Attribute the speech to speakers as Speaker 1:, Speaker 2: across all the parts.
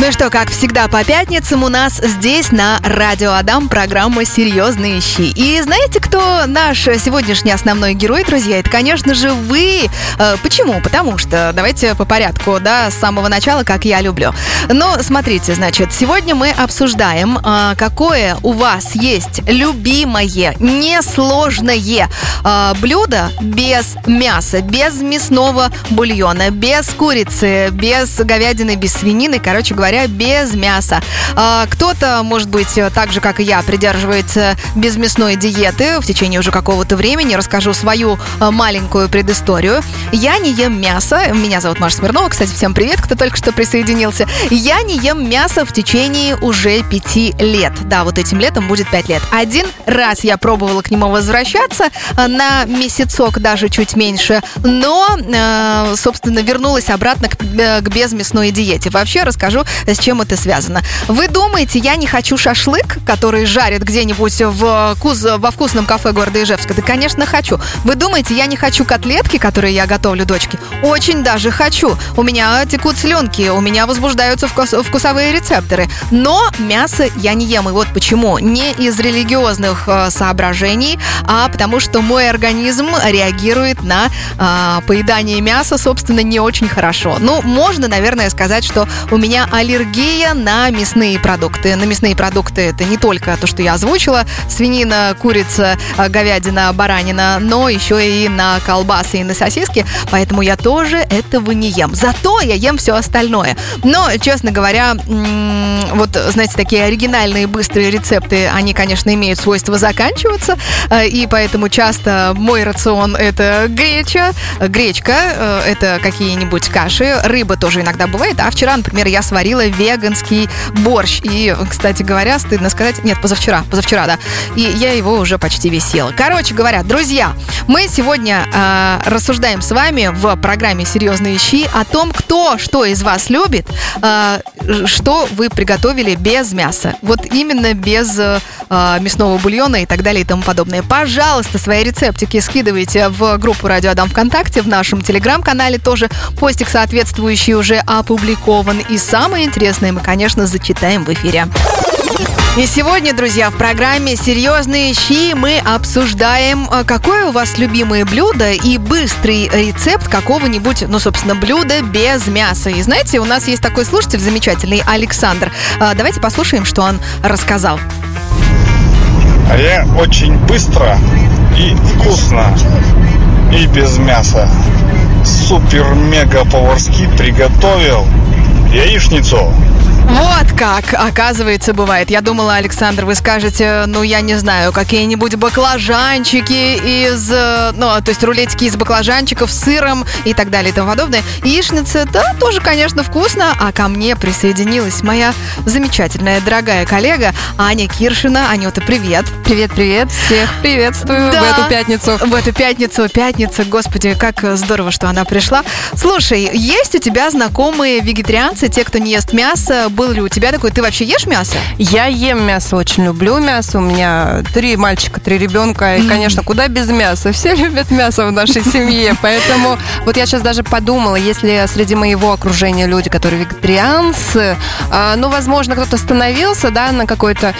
Speaker 1: Ну что, как всегда по пятницам у нас здесь на Радио Адам программа «Серьезные щи». И знаете, кто наш сегодняшний основной герой, друзья? Это, конечно же, вы. Э, почему? Потому что, давайте по порядку, да, с самого начала, как я люблю. Но смотрите, значит, сегодня мы обсуждаем, э, какое у вас есть любимое, несложное э, блюдо без мяса, без мясного бульона, без курицы, без говядины, без свинины, короче говоря, говоря, без мяса. А, кто-то, может быть, так же, как и я, придерживается безмясной диеты в течение уже какого-то времени. Расскажу свою а, маленькую предысторию. Я не ем мясо. Меня зовут Маша Смирнова. Кстати, всем привет, кто только что присоединился. Я не ем мясо в течение уже пяти лет. Да, вот этим летом будет пять лет. Один раз я пробовала к нему возвращаться а, на месяцок, даже чуть меньше, но, собственно, вернулась обратно э, к безмясной диете. Вообще расскажу с чем это связано. Вы думаете, я не хочу шашлык, который жарят где-нибудь в куз... во вкусном кафе города Ижевска? Да, конечно, хочу. Вы думаете, я не хочу котлетки, которые я готовлю дочке? Очень даже хочу. У меня текут слюнки, у меня возбуждаются вкус... вкусовые рецепторы. Но мясо я не ем. И вот почему. Не из религиозных э, соображений, а потому что мой организм реагирует на э, поедание мяса, собственно, не очень хорошо. Ну, можно, наверное, сказать, что у меня аллергия аллергия на мясные продукты. На мясные продукты это не только то, что я озвучила, свинина, курица, э, говядина, баранина, но еще и на колбасы и на сосиски, поэтому я тоже этого не ем. Зато я ем все остальное. Но, честно говоря, вот, знаете, такие оригинальные быстрые рецепты, они, конечно, имеют свойство заканчиваться, э, и поэтому часто мой рацион это греча, гречка, э, это какие-нибудь каши, рыба тоже иногда бывает, а вчера, например, я сварила сварила веганский борщ. И, кстати говоря, стыдно сказать, нет, позавчера, позавчера, да. И я его уже почти висела. Короче говоря, друзья, мы сегодня э, рассуждаем с вами в программе «Серьезные щи» о том, кто что из вас любит, э, что вы приготовили без мяса. Вот именно без э, мясного бульона и так далее и тому подобное. Пожалуйста, свои рецептики скидывайте в группу «Радио Адам ВКонтакте», в нашем телеграм-канале тоже постик соответствующий уже опубликован. И самое интересное мы, конечно, зачитаем в эфире. И сегодня, друзья, в программе «Серьезные щи» мы обсуждаем, э, какое у вас любимое блюдо и быстрый рецепт какого-нибудь, ну, собственно, блюда без мяса. И знаете, у нас есть такой слушатель замечательный, Александр. Э, давайте послушаем, что он рассказал.
Speaker 2: А я очень быстро и вкусно и без мяса супер-мега поварски приготовил яичницу.
Speaker 1: Вот как, оказывается, бывает. Я думала, Александр, вы скажете, ну, я не знаю, какие-нибудь баклажанчики из, э, ну, то есть рулетики из баклажанчиков с сыром и так далее и тому подобное. Яичница, да, тоже, конечно, вкусно. А ко мне присоединилась моя замечательная, дорогая коллега Аня Киршина. Анюта, привет.
Speaker 3: Привет-привет, всех приветствую да, в эту пятницу.
Speaker 1: В эту пятницу, пятница, господи, как здорово, что она пришла. Слушай, есть у тебя знакомые вегетарианцы, те, кто не ест мясо, был ли у тебя такой? Ты вообще ешь мясо?
Speaker 3: Я ем мясо, очень люблю мясо. У меня три мальчика, три ребенка. И, конечно, куда без мяса? Все любят мясо в нашей семье. Поэтому вот я сейчас даже подумала, если среди моего окружения люди, которые вегетарианцы, а, ну, возможно, кто-то становился, да, на какой-то...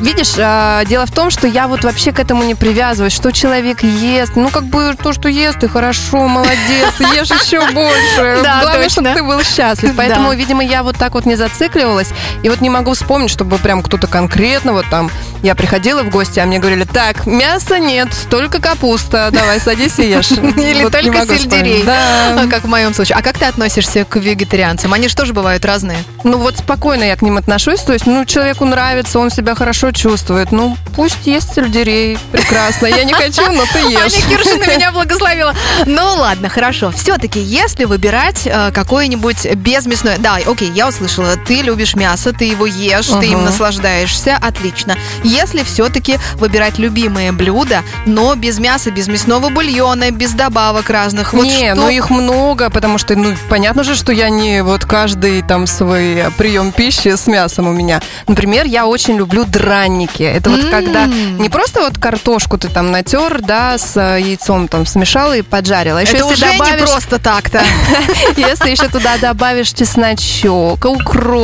Speaker 3: Видишь, а, дело в том, что я вот вообще к этому не привязываюсь, что человек ест. Ну, как бы то, что ест, ты хорошо, молодец, ешь еще больше.
Speaker 1: Да,
Speaker 3: Главное, чтобы ты был счастлив. Поэтому, видимо, я вот так вот не зацикливаюсь зацикливалась. И вот не могу вспомнить, чтобы прям кто-то конкретно вот там... Я приходила в гости, а мне говорили, так, мяса нет, только капуста, давай садись и ешь.
Speaker 1: Или только сельдерей, да. как в моем случае. А как ты относишься к вегетарианцам? Они же тоже бывают разные.
Speaker 3: Ну вот спокойно я к ним отношусь, то есть, ну, человеку нравится, он себя хорошо чувствует, ну, пусть есть сельдерей, прекрасно. Я не хочу, но ты ешь.
Speaker 1: Аня Киршина меня благословила. Ну ладно, хорошо. Все-таки, если выбирать э, какое-нибудь безмясное... Да, окей, я услышала, ты любишь мясо, ты его ешь, uh-huh. ты им наслаждаешься, отлично. Если все-таки выбирать любимые блюда, но без мяса, без мясного бульона, без добавок разных. Вот
Speaker 3: не,
Speaker 1: что-
Speaker 3: ну их много, потому что, ну, понятно же, что я не вот каждый там свой прием пищи с мясом у меня. Например, я очень люблю драники. Это вот когда не просто вот картошку ты там натер, да, с э, яйцом там смешал и поджарил. А еще
Speaker 1: Это
Speaker 3: если
Speaker 1: уже
Speaker 3: добавишь,
Speaker 1: не просто так-то.
Speaker 3: если еще туда добавишь чесночок,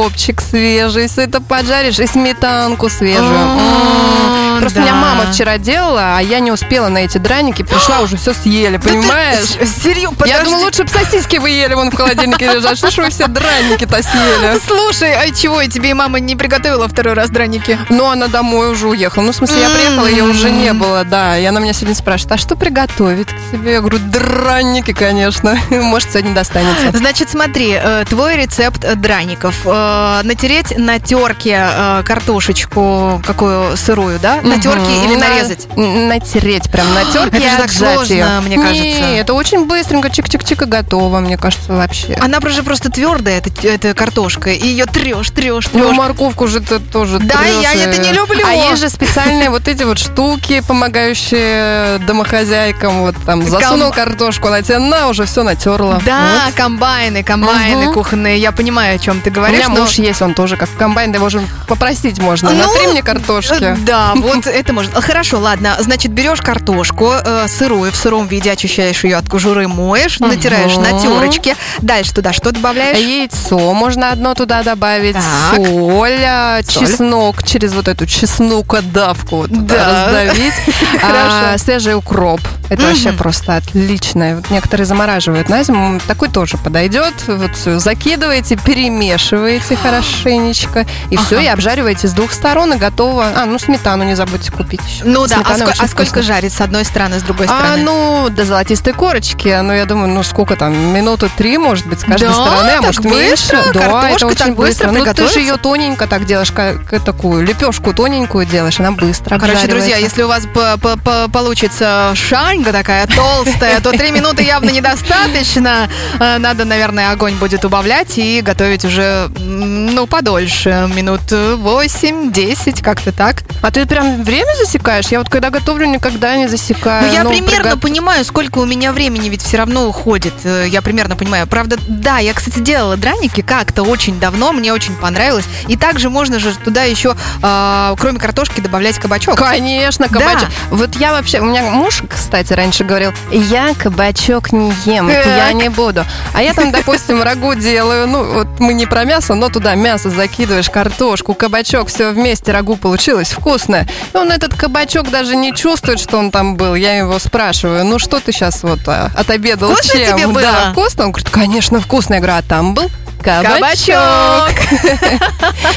Speaker 3: укропчик свежий, это поджаришь и сметанку свежую.
Speaker 1: М,
Speaker 3: М. Просто
Speaker 1: да.
Speaker 3: меня мама вчера делала, а я не успела на эти драники, пришла, уже все съели, понимаешь?
Speaker 1: Серьезно,
Speaker 3: Я думаю, лучше бы сосиски вы ели вон в холодильнике лежат. Что ж вы все драники-то съели?
Speaker 1: Слушай, а чего, и тебе и мама не приготовила второй раз драники?
Speaker 3: Ну, она домой уже уехала. Ну, в смысле, я приехала, ее уже не было, да. И она меня сегодня спрашивает, а что приготовить к тебе? Я говорю, драники, конечно. Может, сегодня достанется.
Speaker 1: Значит, смотри, э, твой рецепт э, драников. Э, Натереть на терке э, картошечку какую сырую, да? На терке или
Speaker 3: На-
Speaker 1: нарезать?
Speaker 3: н- Натереть прям на терке
Speaker 1: Это же так сложно,
Speaker 3: её.
Speaker 1: мне кажется.
Speaker 3: Не, это очень быстренько, чик-чик-чик и готово, мне кажется, вообще.
Speaker 1: Она же просто твердая, эта, эта картошка, и ее трешь, трешь,
Speaker 3: Ну,
Speaker 1: трешь.
Speaker 3: морковку же ты тоже
Speaker 1: Да, я
Speaker 3: и-
Speaker 1: это не люблю.
Speaker 3: А есть же специальные вот эти вот штуки, помогающие домохозяйкам. Вот там засунул картошку, она тебе на, уже все натерла.
Speaker 1: Да, комбайны, комбайны кухонные. Я понимаю, о чем ты говоришь. но-
Speaker 3: муж есть, он тоже как комбайн, его же попросить можно.
Speaker 1: Ну,
Speaker 3: Натри мне картошки.
Speaker 1: Э, Да, вот это можно. Хорошо, ладно. Значит, берешь картошку э, сырую, в сыром виде очищаешь ее от кожуры, моешь, натираешь на терочке. Дальше туда что добавляешь?
Speaker 3: Яйцо можно одно туда добавить,
Speaker 1: Так.
Speaker 3: соль,
Speaker 1: Соль.
Speaker 3: чеснок через вот эту чеснокодавку вот туда
Speaker 1: Да.
Speaker 3: раздавить, а, свежий укроп. Это вообще просто отлично. Вот некоторые замораживают на зиму, такой тоже подойдет. Вот всё закидываете, перемешиваете хорошенечко, и все, и обжариваете с двух сторон, и готово. А, ну сметану не забудьте купить еще.
Speaker 1: Ну да, а, а сколько жарить с одной стороны, с другой
Speaker 3: А,
Speaker 1: стороны?
Speaker 3: ну, до золотистой корочки. Ну, я думаю, ну, сколько там, минуты три, может быть, с каждой
Speaker 1: Да?
Speaker 3: стороны, а может,
Speaker 1: быстро?
Speaker 3: меньше. Да, это очень
Speaker 1: быстро.
Speaker 3: Ну, ты же ее тоненько так делаешь, как, такую лепешку тоненькую делаешь, она быстро
Speaker 1: Короче, друзья, если у вас по- по- по- получится шаньга такая толстая, то три минуты явно недостаточно. Э, Надо, наверное, огонь будет убавлять и готовить уже, ну, подольше. Минут 8-10, как-то так.
Speaker 3: А ты прям время засекаешь? Я вот когда готовлю, никогда не засекаю.
Speaker 1: Ну, я
Speaker 3: Ну,
Speaker 1: примерно
Speaker 3: приго-
Speaker 1: понимаю, сколько у меня времени ведь все равно уходит. Э, Я примерно понимаю. Правда, да, я, кстати, делала драники как-то очень давно, мне очень понравилось. И также можно же туда еще, а, кроме картошки, добавлять кабачок.
Speaker 3: Конечно,
Speaker 1: Да.
Speaker 3: кабачок. Вот я вообще, у меня муж, кстати, раньше говорил, я кабачок не ем,
Speaker 1: Так.
Speaker 3: я не буду. А я там, допустим, рагу делаю, ну, вот мы не про мясо, но туда мясо закидываешь, картошку, кабачок, все вместе, рагу получилось вкусное. И он этот кабачок даже не чувствует, что он там был. Я его спрашиваю, ну, что ты сейчас вот а, отобедал
Speaker 1: Вкусно
Speaker 3: чем?
Speaker 1: тебе было?
Speaker 3: Да, вкусно? Он говорит, конечно, вкусно. Я говорю, а там был кабачок.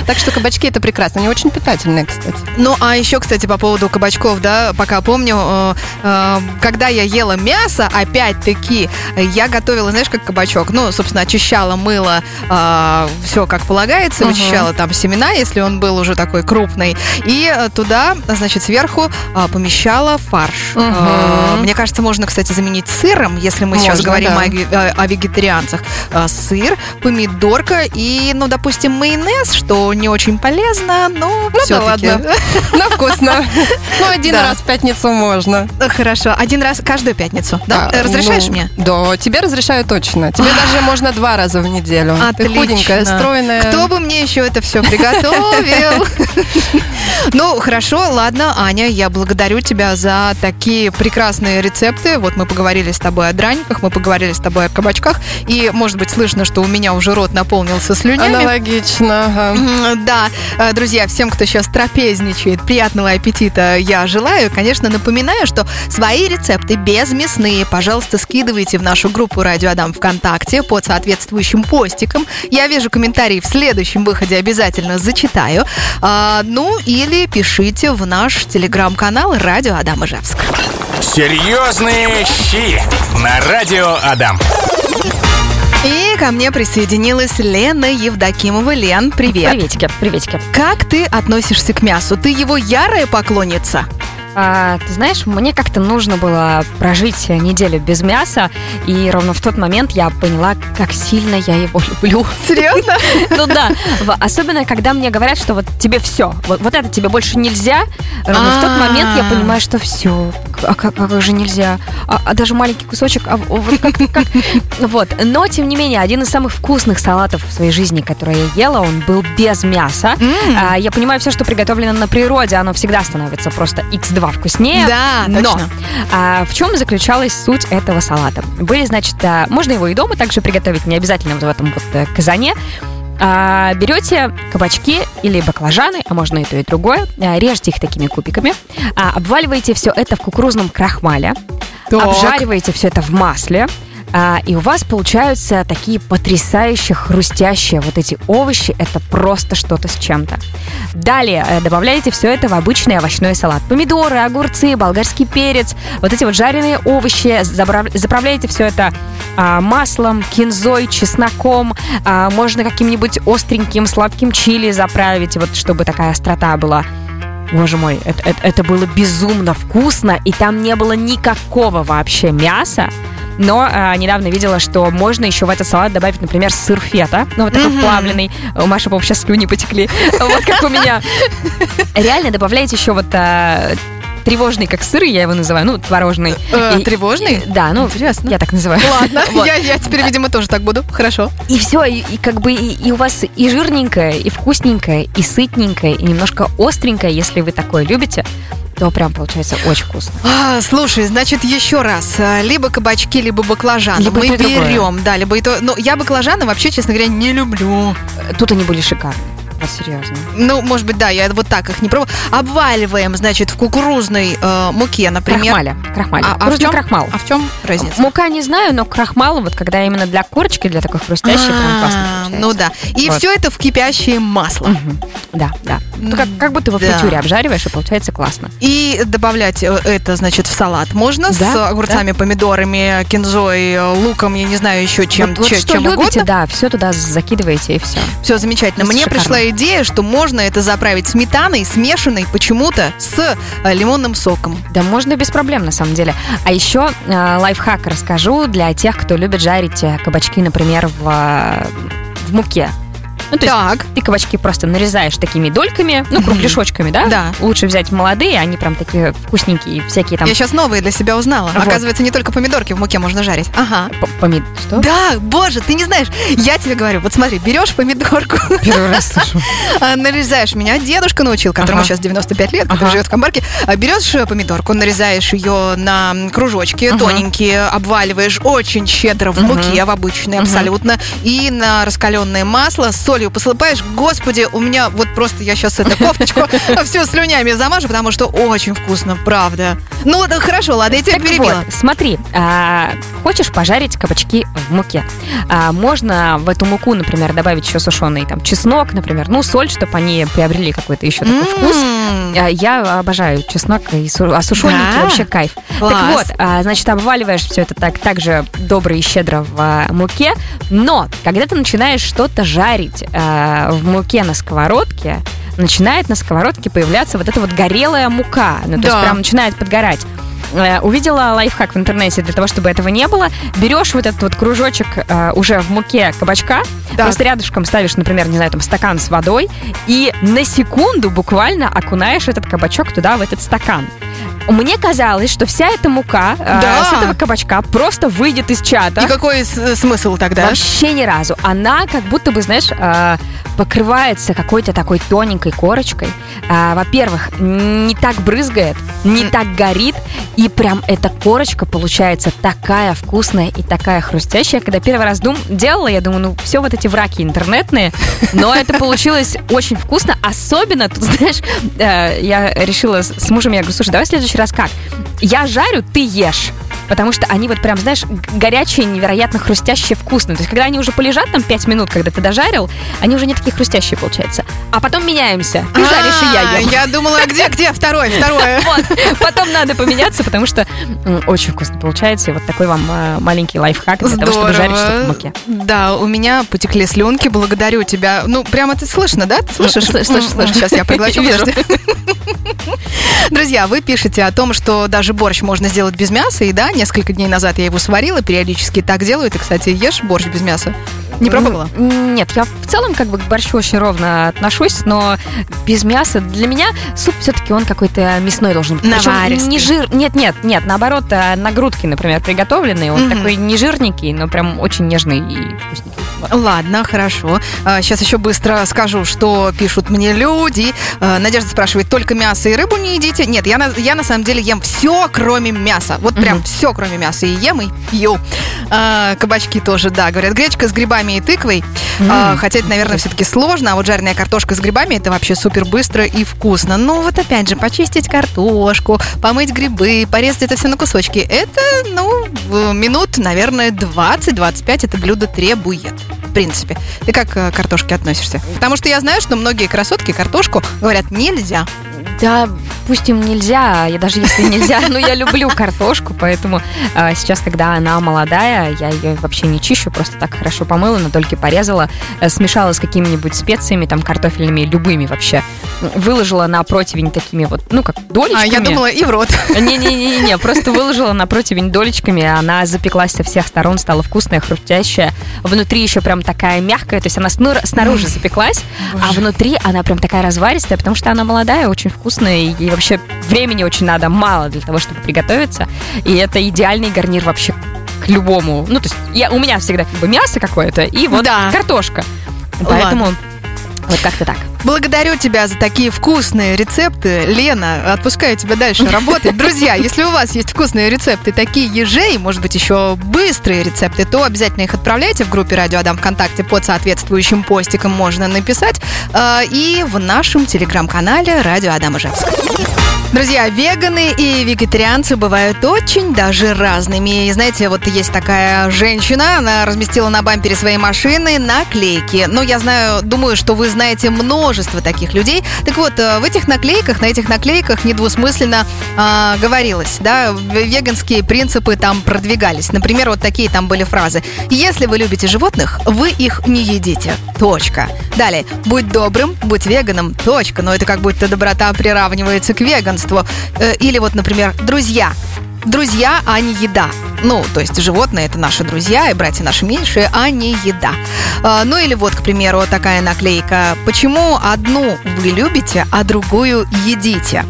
Speaker 3: Так что кабачки это прекрасно. Они очень питательные, кстати.
Speaker 1: Ну, а еще, кстати, по поводу кабачков, да, пока помню, э, э, когда я ела мясо, опять-таки, э, я готовила, знаешь, как кабачок. Ну, собственно, очищала, мыла все как полагается,
Speaker 3: Мгм.
Speaker 1: вычищала там семена, если он был уже такой крупный. И э, туда, значит, сверху помещала фарш. Э, Мне кажется, можно, кстати, заменить сыром, если мы сейчас говорим о, ге- э, о вегетарианцах. Сыр, помидорка и, ну, допустим, майонез, что не очень полезно, но
Speaker 3: Ну да ладно. Ну, вкусно. Ну, один раз в пятницу можно.
Speaker 1: Хорошо, один раз каждую пятницу, да?
Speaker 3: А,
Speaker 1: Э, Разрешаешь
Speaker 3: ну,
Speaker 1: мне?
Speaker 3: Да, тебе разрешаю точно. Тебе даже можно два раза в неделю. Ты
Speaker 1: Отлично.
Speaker 3: худенькая, стройная.
Speaker 1: Кто бы мне еще это все приготовил? Ну, хорошо, ладно, Аня, я благодарю тебя за такие прекрасные рецепты. Вот мы поговорили с тобой о драниках, мы поговорили с тобой о кабачках, и, может быть, слышно, что у меня уже рот наполнился слюнями.
Speaker 3: Аналогично. ага.
Speaker 1: Да, э, друзья, всем, кто сейчас трапезничает, приятного аппетита я желаю. Конечно, напоминаю, что свои рецепты безмясные, пожалуйста, скидывайте в нашу группу «Радио Адам» ВКонтакте под соответствующим постиком. Я вижу комментарии в следующем выходе, обязательно зачитаю. А, ну, или пишите в наш телеграм-канал «Радио Адам Ижевск».
Speaker 4: Серьезные щи на радио Адам.
Speaker 1: И ко мне присоединилась Лена Евдокимова. Лен, привет.
Speaker 5: Приветики, приветики.
Speaker 1: Как ты относишься к мясу? Ты его ярая поклонница?
Speaker 5: А, ты знаешь, мне как-то нужно было прожить неделю без мяса, и ровно в тот момент я поняла, как сильно я его люблю.
Speaker 1: Серьезно?
Speaker 5: Ну да, особенно когда мне говорят, что вот тебе все, вот, это тебе больше нельзя, ровно в тот
Speaker 1: А.
Speaker 5: момент я понимаю, что все, а как, а как же нельзя, а, а даже маленький кусочек, а вот как, как- вот. Но тем не менее, один из самых вкусных салатов в своей жизни, который я ела, он был без мяса. А, Я понимаю, все, что приготовлено на природе, оно всегда становится просто x2 вкуснее.
Speaker 1: Да,
Speaker 5: но
Speaker 1: точно.
Speaker 5: а, в чем заключалась суть этого салата? Были, значит, а, можно его и дома также приготовить, не обязательно вот в этом вот э, казане. А, берете кабачки или баклажаны, а можно и то, и другое, а, режьте их такими кубиками, а, обваливаете все это в кукурузном крахмале,
Speaker 1: Так.
Speaker 5: обжариваете все это в масле, а, и у вас получаются такие потрясающие, хрустящие вот эти овощи. Это просто что-то с чем-то. Далее э, добавляете все это в обычный овощной салат. Помидоры, огурцы, болгарский перец, вот эти вот жареные овощи. Заправляете все это а, маслом, кинзой, чесноком. а, Можно каким-нибудь остреньким, сладким чили заправить, вот чтобы такая острота была. Боже мой, это, это- это было безумно вкусно, и там не было никакого вообще мяса. Но а, недавно видела, что можно еще в этот салат добавить, например, сыр фета. Ну, вот такой плавленый. У Маши, по-моему, сейчас слюни потекли. Вот как у меня. Реально добавляете еще вот а, тревожный, как сыр, я его называю, ну, творожный.
Speaker 1: Э,
Speaker 5: И-
Speaker 1: тревожный?
Speaker 5: и- Да, ну,
Speaker 1: Интересно.
Speaker 5: я так называю.
Speaker 1: Ладно,
Speaker 5: Вот.
Speaker 1: я, я теперь, видимо, тоже так буду. Хорошо.
Speaker 5: И все, и, и как бы и, и у вас и жирненькое, и вкусненькое, и сытненькое, и немножко остренькое, если вы такое любите, то прям получается очень вкусно.
Speaker 1: А, слушай, значит, еще раз. а, Либо кабачки, либо баклажаны.
Speaker 5: Либо
Speaker 1: Мы
Speaker 5: и другое.
Speaker 1: берем, да, либо и то. Ну, я баклажаны вообще, честно говоря, не люблю.
Speaker 5: Тут они были шикарные. Вот серьезно.
Speaker 1: Ну, может быть, да, я вот так их не пробую. Обваливаем, значит, в кукурузной э, муке, например.
Speaker 5: Крахмаля. Крахмаля.
Speaker 1: А, а в чем?
Speaker 5: крахмал.
Speaker 1: А в чем разница?
Speaker 5: Мука не знаю, но крахмал, вот когда именно для корочки, для такой хрустящей, прям классно
Speaker 1: А,
Speaker 5: получается.
Speaker 1: Ну да. И
Speaker 5: Вот.
Speaker 1: все это в кипящее масло.
Speaker 5: Мгм. Да, да. Ну, как, как будто во
Speaker 1: Да.
Speaker 5: фритюре обжариваешь, и получается классно.
Speaker 1: И добавлять э, это, значит, в салат можно с
Speaker 5: Да,
Speaker 1: огурцами, помидорами, кинзой, э, луком, я не знаю, еще чем,
Speaker 5: вот, вот
Speaker 1: че-
Speaker 5: что
Speaker 1: чем
Speaker 5: любите,
Speaker 1: угодно.
Speaker 5: да, все туда закидываете, и все.
Speaker 1: Все замечательно. Мне
Speaker 5: шикарно.
Speaker 1: пришла идея, что можно это заправить сметаной, смешанной почему-то с э, лимонным соком.
Speaker 5: Да можно без проблем, на самом деле. А еще э, лайфхак расскажу для тех, кто любит жарить э, кабачки, например, в, э, в муке. Ну, то есть
Speaker 1: Так.
Speaker 5: ты кабачки просто нарезаешь такими дольками, ну, кругляшочками, да?
Speaker 1: Да.
Speaker 5: Лучше взять молодые, они прям такие вкусненькие, всякие там
Speaker 1: Я сейчас новые для себя узнала.
Speaker 5: Вот.
Speaker 1: Оказывается, не только помидорки в муке можно жарить. Ага.
Speaker 5: п- помид... Что?
Speaker 1: Да, боже, ты не знаешь. Я тебе говорю, вот смотри, берешь помидорку,
Speaker 5: Первый раз слышу.
Speaker 1: а, нарезаешь. Меня дедушка научил, которому
Speaker 5: Ага.
Speaker 1: сейчас 95 лет, который
Speaker 5: Ага.
Speaker 1: живет в Камбарке. А, Берешь э, помидорку, нарезаешь ее на кружочки
Speaker 5: Ага.
Speaker 1: тоненькие, обваливаешь очень щедро в муке, в обычной абсолютно, и на раскаленное масло с солью посыпаешь. Господи, у меня вот просто я сейчас эту кофточку все слюнями замажу, потому что очень вкусно, правда. Ну, хорошо, ладно, я тебя перебила.
Speaker 5: вот, смотри, а, хочешь пожарить кабачки в муке? А, можно в эту муку, например, добавить еще сушеный там чеснок, например, ну соль, чтобы они приобрели какой-то еще такой вкус.
Speaker 1: М,
Speaker 5: А, Я обожаю чеснок и су- а сушененький
Speaker 1: Да?
Speaker 5: вообще кайф.
Speaker 1: Класс.
Speaker 5: Так вот, а, значит, обваливаешь все это так, так же добро и щедро в а, муке, но когда ты начинаешь что-то жарить а, в муке на сковородке, начинает на сковородке появляться вот эта вот горелая мука, ну то
Speaker 1: Да.
Speaker 5: есть прям начинает подгорать. Э, Увидела лайфхак в интернете для того, чтобы этого не было. Берешь вот этот вот кружочек э, уже в муке кабачка,
Speaker 1: Так.
Speaker 5: просто рядышком ставишь, например, не знаю, там стакан с водой и на секунду буквально окунаешь этот кабачок туда, в этот стакан. Мне казалось, что вся эта мука э,
Speaker 1: Да.
Speaker 5: с этого кабачка просто выйдет из чата.
Speaker 1: И какой смысл тогда?
Speaker 5: Вообще ни разу. Она как будто бы, знаешь, э, покрывается какой-то такой тоненькой корочкой. А, Во-первых, не так брызгает, не так горит, и прям эта корочка получается такая вкусная и такая хрустящая. Когда первый раз дум делала, я думаю, ну все вот эти враки интернетные, но это получилось очень вкусно. Особенно, тут, знаешь, э, я решила с с мужем, я говорю, слушай, давай в следующий раз как? Я жарю, ты ешь. потому что они вот прям, знаешь, горячие, невероятно хрустящие, вкусные. То есть, когда они уже полежат там 5 минут, когда ты дожарил, они уже не такие хрустящие получаются. А потом меняемся. Ты жаришь, и я
Speaker 1: А,
Speaker 5: ем.
Speaker 1: Я думала, где, где второе, второе.
Speaker 5: Вот. Потом надо поменяться, потому что очень вкусно получается. И вот такой вам э, маленький лайфхак для того, чтобы жарить что-то в муке.
Speaker 1: Да, у меня потекли слюнки, благодарю тебя. Ну, прямо это слышно, да? Ты слышишь?
Speaker 5: слышу, слышу.
Speaker 1: Сейчас я проглочу,
Speaker 5: Вижу.
Speaker 1: подожди. Друзья, вы пишете о том, что даже борщ можно сделать без мяса. И да, несколько дней назад я его сварила, периодически так делаю. Ты, кстати, ешь борщ без мяса? Не пробовала?
Speaker 5: Нет, я в целом как бы к борщу очень ровно отношусь, но без мяса для меня суп все-таки он какой-то мясной должен быть. Причем не жир, нет, нет, нет, наоборот, э, на грудки, например, приготовленный, он
Speaker 1: Мгм.
Speaker 5: такой не жирненький, но прям очень нежный и вкусненький.
Speaker 1: Ладно, хорошо. Сейчас еще быстро скажу, что пишут мне люди. А, Надежда спрашивает, только мясо и рыбу не едите? Нет, я на, я на самом деле ем все, кроме мяса. Вот прям
Speaker 5: Мгм.
Speaker 1: все, кроме мяса. И ем, и пью. А, кабачки тоже, да, говорят. Гречка с грибами и тыквой. А, хотя это, наверное, все-таки сложно. А вот жареная картошка с грибами это вообще супер быстро и вкусно. Ну вот опять же, почистить картошку, помыть грибы, порезать это все на кусочки. Это, ну, в минут, наверное, 20-25 это блюдо требует. В принципе. Ты как э, к картошке относишься? Потому что я знаю, что многие красотки картошку говорят нельзя.
Speaker 5: Да, пусть им нельзя, я даже если нельзя, но я люблю картошку, поэтому а, сейчас, когда она молодая, я ее вообще не чищу, просто так хорошо помыла, на дольки порезала, э, смешала с какими-нибудь специями, там, картофельными, любыми вообще, выложила на противень такими вот, ну, как долечками.
Speaker 1: А я думала, и в рот.
Speaker 5: Не-не-не, просто выложила на противень долечками, она запеклась со всех сторон, стала вкусная, хрустящая. Внутри еще прям такая мягкая, то есть она снаружи запеклась, а внутри она прям такая разваристая, потому что она молодая, очень вкусная, и ей вообще времени очень надо мало для того, чтобы приготовиться. И это идеальный гарнир вообще к любому. Ну, то есть я, у меня всегда как бы мясо какое-то и вот
Speaker 1: Да.
Speaker 5: картошка. Поэтому вот как-то так.
Speaker 1: Благодарю тебя за такие вкусные рецепты. Лена, отпускаю тебя дальше работать. Друзья, если у вас есть вкусные рецепты, такие ежей, может быть, еще быстрые рецепты, то обязательно их отправляйте в группе Радио Адам ВКонтакте под соответствующим постиком можно написать. э, И в нашем телеграм-канале Радио Адам Ижевск. Друзья, веганы и вегетарианцы бывают очень даже разными. И знаете, вот есть такая женщина, она разместила на бампере своей машины наклейки. Ну, я знаю, думаю, что вы знаете множество таких людей. Так вот, э, в этих наклейках, на этих наклейках недвусмысленно а, говорилось, да, веганские принципы там продвигались. Например, вот такие там были фразы. Если вы любите животных, вы их не едите. Точка. Далее. Будь добрым, будь веганом. Точка. Но это как будто доброта приравнивается к веганству. Э, Или вот, например, друзья. Друзья, а не еда. Ну, то есть животные это наши друзья и братья наши меньшие, а не еда. А, Ну или вот, к примеру, такая наклейка. Почему одну вы любите, а другую едите?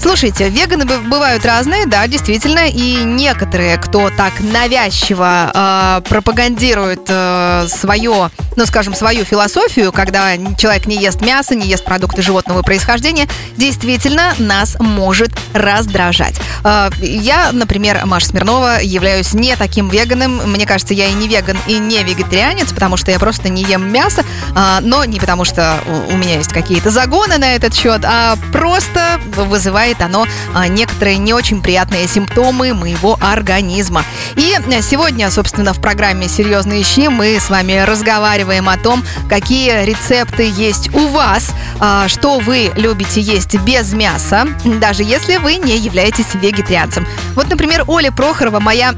Speaker 1: Слушайте, веганы бы- бывают разные, да, действительно, и некоторые, кто так навязчиво э, пропагандирует э, свое, ну, скажем, свою философию, когда человек не ест мясо, не ест продукты животного происхождения, действительно нас может раздражать. Э, я, например, Маша Смирнова, являюсь не таким веганом. Мне кажется, я и не веган, и не вегетарианец, потому что я просто не ем мясо, а, но не потому что у- меня есть какие-то загоны на этот счет, а просто вызывает оно а, некоторые не очень приятные симптомы моего организма. И сегодня, собственно, в программе «Серьезные щи» мы с вами разговариваем о том, какие рецепты есть у вас, а, что вы любите есть без мяса, даже если вы не являетесь вегетарианцем. Вот, например, Оля Прохорова, моя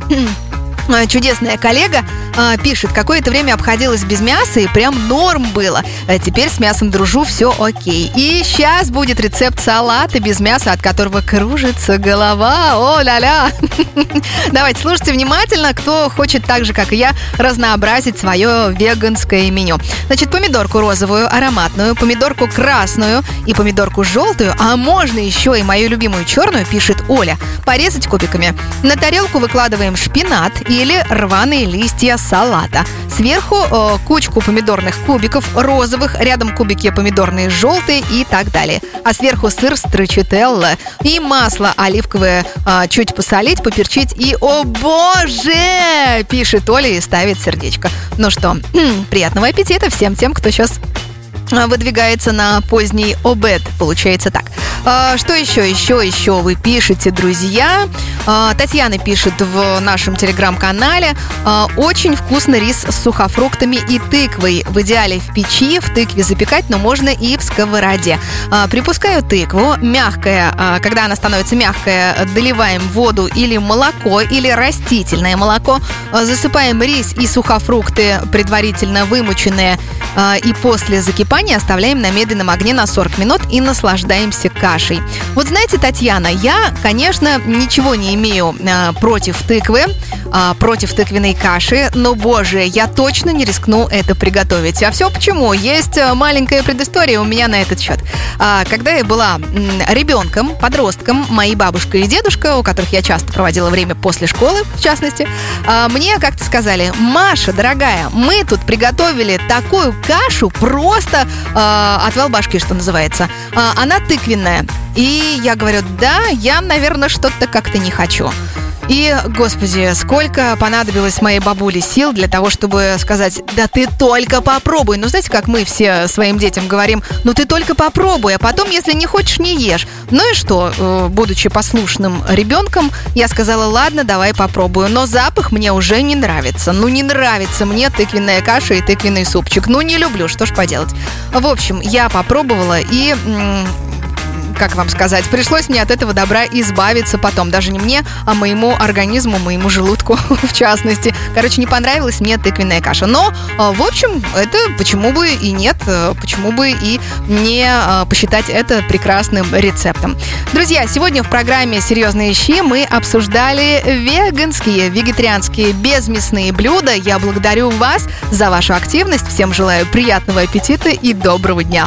Speaker 1: чудесная коллега э, пишет, какое-то время обходилась без мяса и прям норм было. А теперь с мясом дружу, все окей. И сейчас будет рецепт салата без мяса, от которого кружится голова. О-ля-ля! Давайте, слушайте внимательно, кто хочет так же, как и я, разнообразить свое веганское меню. Значит, помидорку розовую, ароматную, помидорку красную и помидорку желтую, а можно еще и мою любимую черную, пишет Оля, порезать кубиками. На тарелку выкладываем шпинат или рваные листья салата. Сверху э, кучку помидорных кубиков розовых, рядом кубики помидорные желтые и так далее. А сверху сыр строчителла и масло оливковое э, чуть посолить, поперчить и, о боже, пишет Оля и ставит сердечко. Ну что, приятного аппетита всем тем, кто сейчас а, выдвигается на поздний обед. Получается так. А, что еще, еще, еще вы пишете, друзья? А, Татьяна пишет в нашем телеграм-канале. а, Очень вкусный рис с сухофруктами и тыквой. В идеале в печи, в тыкве запекать, но можно и в сковороде. Припускаю тыкву, мягкая, когда она становится мягкая, доливаем воду или молоко, или растительное молоко. Засыпаем рис и сухофрукты, предварительно вымоченные, и после закипания оставляем на медленном огне на 40 минут и наслаждаемся кашей. Вот знаете, Татьяна, я, конечно, ничего не имею а, против тыквы, а, против тыквенной каши, но, боже, я точно не рискну это приготовить. А все почему? Есть а, маленькая предыстория у меня на этот счет. А, Когда я была м, ребенком, подростком, мои бабушка и дедушка, у которых я часто проводила время после школы, в частности, а, мне как-то сказали, Маша, дорогая, мы тут приготовили такую кашу, просто а, отвал башки, что называется. А, Она тыквенная. И я говорю, да, я, наверное, что-то как-то не хочу. И, господи, сколько понадобилось моей бабуле сил для того, чтобы сказать, да ты только попробуй. Ну, знаете, как мы все своим детям говорим, ну ты только попробуй, а потом, если не хочешь, не ешь. Ну и что, э, будучи послушным ребенком, я сказала, ладно, давай попробую. Но запах мне уже не нравится. Ну, не нравится мне тыквенная каша и тыквенный супчик. Ну, не люблю, что ж поделать. В общем, я попробовала и... как вам сказать, пришлось мне от этого добра избавиться потом. Даже не мне, а моему организму, моему желудку в частности. Короче, не понравилась мне тыквенная каша. Но, э, в общем, это почему бы и нет, э, почему бы и не э, посчитать это прекрасным рецептом. Друзья, сегодня в программе «Серьезные щи» мы обсуждали веганские, вегетарианские, безмясные блюда. Я благодарю вас за вашу активность. Всем желаю приятного аппетита и доброго дня.